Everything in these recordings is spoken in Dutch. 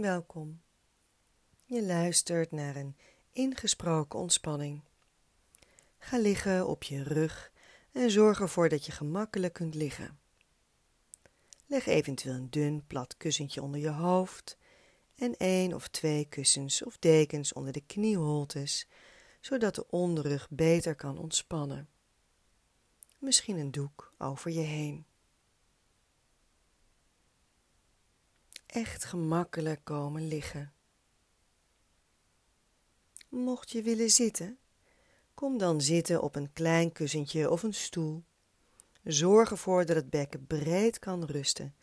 Welkom. Je luistert naar een ingesproken ontspanning. Ga liggen op je rug en zorg ervoor dat je gemakkelijk kunt liggen. Leg eventueel een dun plat kussentje onder je hoofd en één of twee kussens of dekens onder de knieholtes, zodat de onderrug beter kan ontspannen. Misschien een doek over je heen. Echt gemakkelijk komen liggen. Mocht je willen zitten, kom dan zitten op een klein kussentje of een stoel. Zorg ervoor dat het bekken breed kan rusten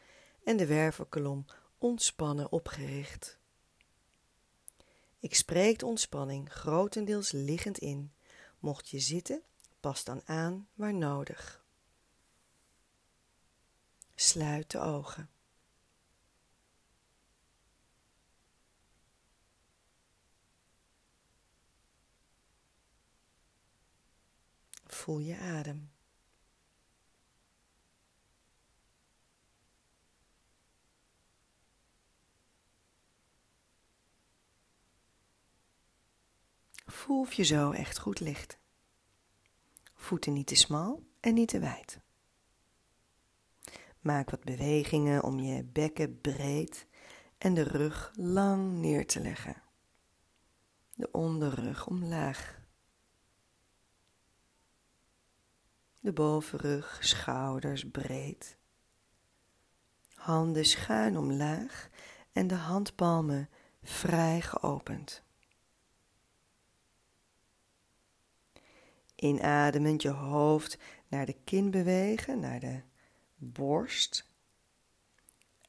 en de wervelkolom ontspannen opgericht. Ik spreek de ontspanning grotendeels liggend in. Mocht je zitten, pas dan aan waar nodig. Sluit de ogen. Voel je adem. Voel of je zo echt goed ligt. Voeten niet te smal en niet te wijd. Maak wat bewegingen om je bekken breed en de rug lang neer te leggen. De onderrug omlaag. De bovenrug, schouders breed. Handen schuin omlaag en de handpalmen vrij geopend. Inademend je hoofd naar de kin bewegen, naar de borst.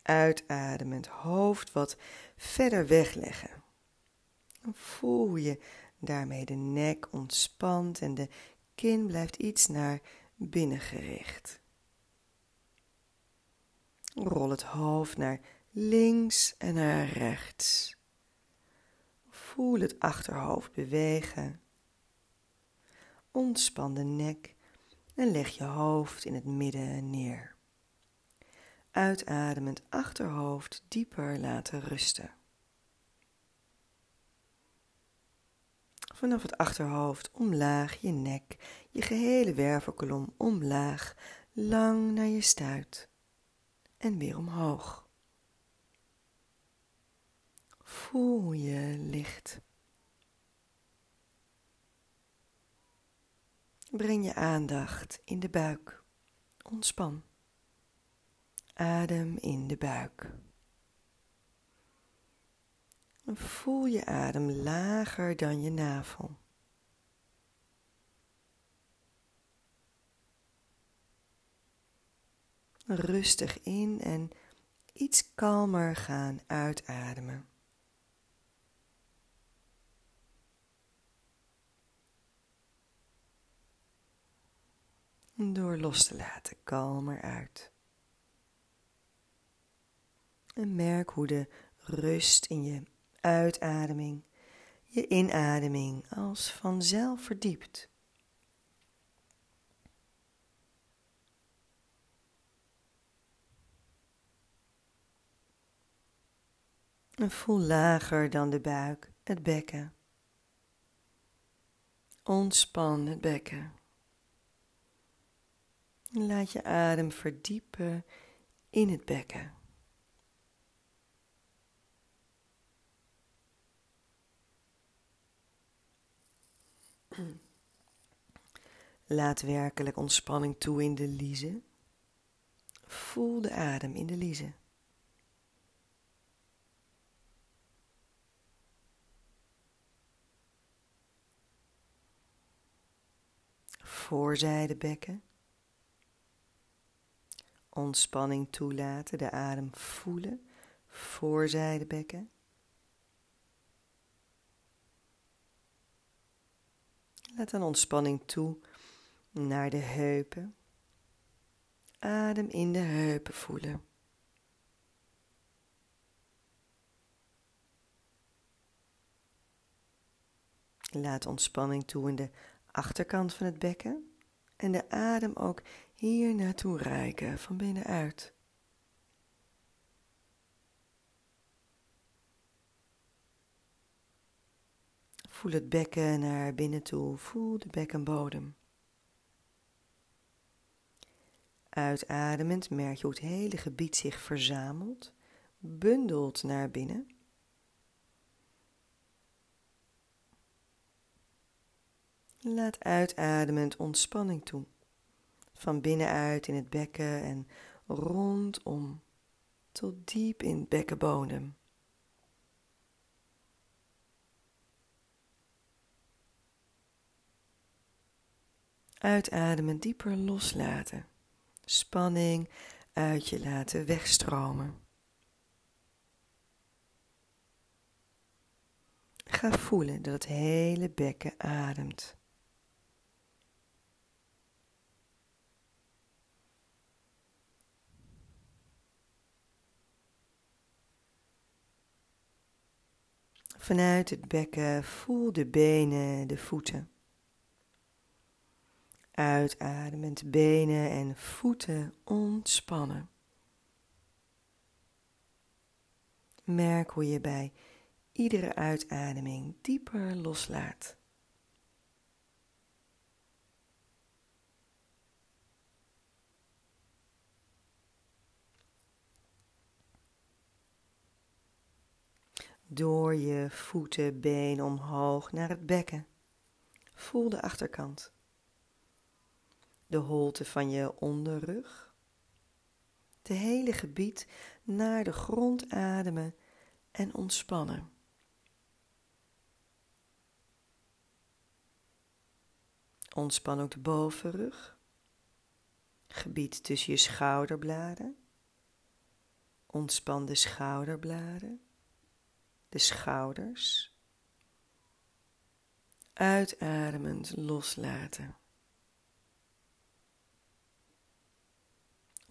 Uitademend hoofd wat verder wegleggen. Voel hoe je daarmee de nek ontspant en de kin blijft iets naar binnengericht. Rol het hoofd naar links en naar rechts. Voel het achterhoofd bewegen. Ontspan de nek en leg je hoofd in het midden neer. Uitademend achterhoofd dieper laten rusten. Vanaf het achterhoofd omlaag je nek, je gehele wervelkolom omlaag, lang naar je stuit en weer omhoog. Voel je licht. Breng je aandacht in de buik. Ontspan. Adem in de buik. Voel je adem lager dan je navel. Rustig in en iets kalmer gaan uitademen. Door los te laten, kalmer uit. En merk hoe de rust in je uitademing je inademing als vanzelf verdiept. En voel lager dan de buik, het bekken. Ontspan het bekken. Laat je adem verdiepen in het bekken. Laat werkelijk ontspanning toe in de liezen. Voel de adem in de liezen. Voorzijde bekken. Ontspanning toelaten, de adem voelen. Voorzijde bekken. Laat een ontspanning toe naar de heupen. Adem in de heupen voelen. Laat ontspanning toe in de achterkant van het bekken en de adem ook hier naartoe reiken van binnenuit. Voel het bekken naar binnen toe. Voel de bekkenbodem. Uitademend merk je hoe het hele gebied zich verzamelt, bundelt naar binnen. Laat uitademend ontspanning toe. Van binnenuit in het bekken en rondom tot diep in het bekkenbodem. Uitademen, dieper loslaten. Spanning uit je laten wegstromen. Ga voelen dat het hele bekken ademt. Vanuit het bekken voel de benen, de voeten. Uitademend benen en voeten ontspannen. Merk hoe je bij iedere uitademing dieper loslaat. Door je voeten, been omhoog naar het bekken. Voel de achterkant. De holte van je onderrug. Het hele gebied naar de grond ademen en ontspannen. Ontspan ook de bovenrug. Gebied tussen je schouderbladen. Ontspan de schouderbladen de schouders. Uitademend loslaten.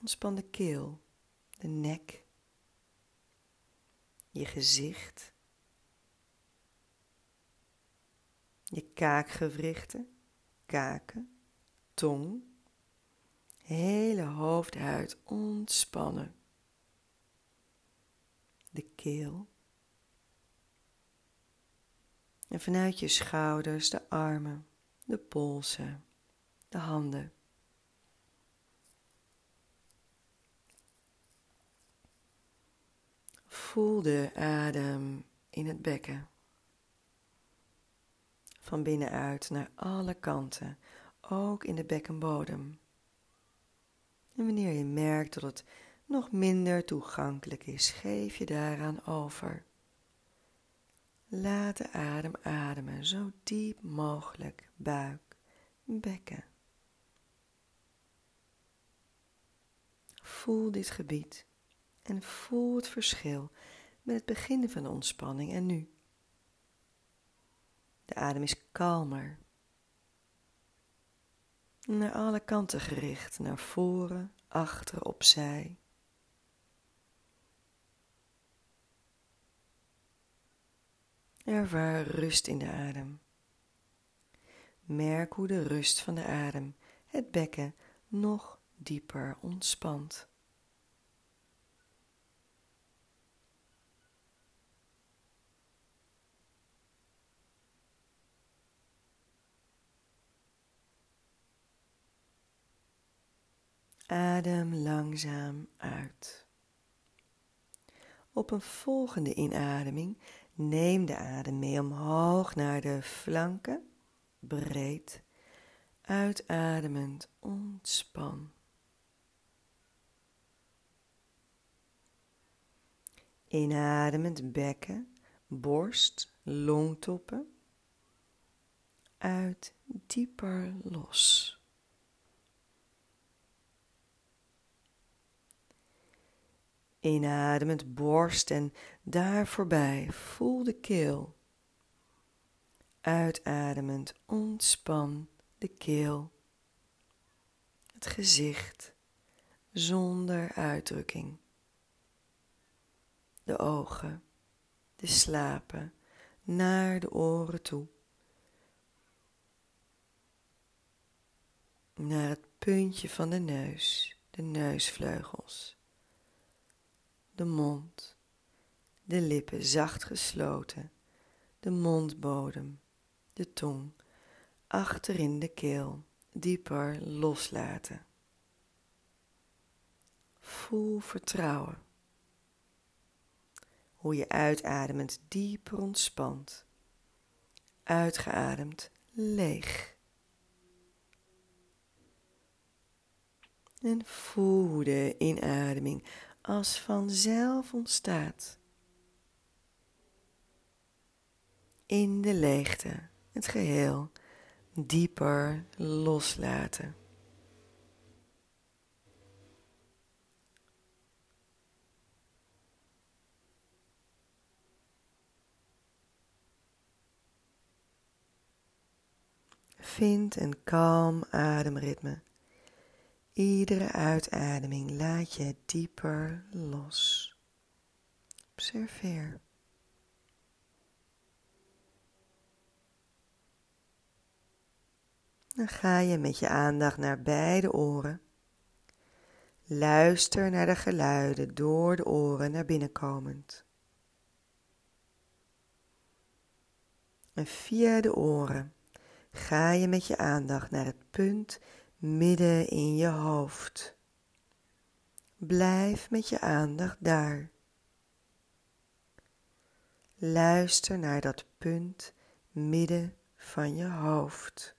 Ontspan de keel, de nek, je gezicht, je kaakgewrichten, kaken, tong, hele hoofdhuid ontspannen. De keel, en vanuit je schouders de armen, de polsen, de handen. Voel de adem in het bekken. Van binnenuit naar alle kanten, ook in de bekkenbodem. En wanneer je merkt dat het nog minder toegankelijk is, geef je daaraan over. Laat de adem ademen zo diep mogelijk, buik, bekken. Voel dit gebied en voel het verschil met het beginnen van de ontspanning en nu. De adem is kalmer. Naar alle kanten gericht, naar voren, achter, opzij. Ervaar rust in de adem. Merk hoe de rust van de adem het bekken nog dieper ontspant. Adem langzaam uit. Op een volgende inademing Neem de adem mee omhoog naar de flanken, breed, uitademend ontspan. Inademend bekken, borst, longtoppen, uit dieper los. Inademend borst en daar voorbij voel de keel. Uitademend ontspan de keel. Het gezicht zonder uitdrukking. De ogen, de slapen naar de oren toe. Naar het puntje van de neus, de neusvleugels de mond, de lippen zacht gesloten, de mondbodem, de tong achter in de keel dieper loslaten. Voel vertrouwen. Hoe je uitademend dieper ontspant. Uitgeademd leeg. En voel de inademing als vanzelf ontstaat. In de leegte, het geheel dieper loslaten. Vind een kalm ademritme. Iedere uitademing laat je dieper los. Observeer. Dan ga je met je aandacht naar beide oren. Luister naar de geluiden door de oren naar binnen komend. En via de oren ga je met je aandacht naar het punt midden in je hoofd. Blijf met je aandacht daar. Luister naar dat punt midden van je hoofd.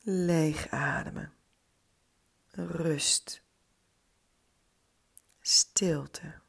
Leeg ademen. Rust. Stilte.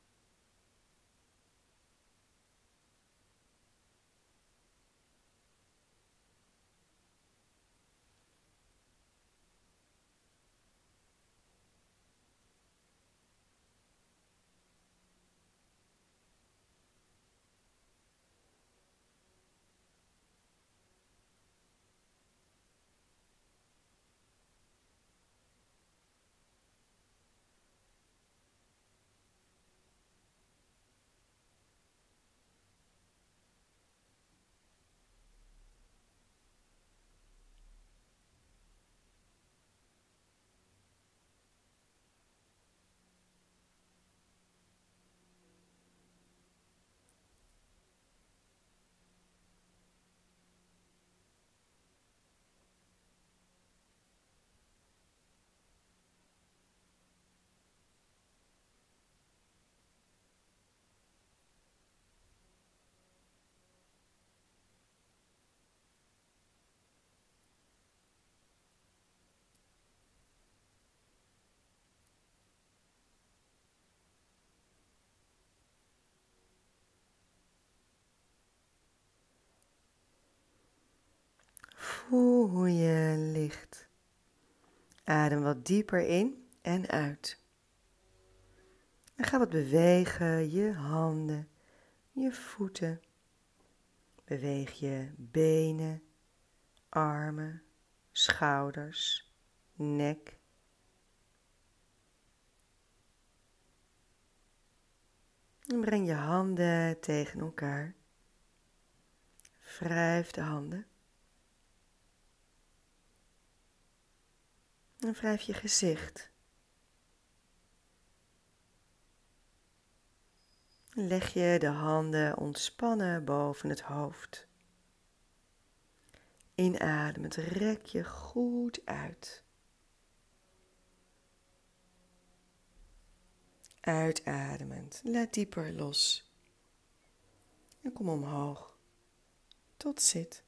Voel hoe je ligt. Adem wat dieper in en uit. En ga wat bewegen, je handen, je voeten. Beweeg je benen, armen, schouders, nek. En breng je handen tegen elkaar. Wrijf de handen. En wrijf je gezicht. Leg je de handen ontspannen boven het hoofd. Inademend rek je goed uit. Uitademend, laat dieper los. En kom omhoog. Tot zit.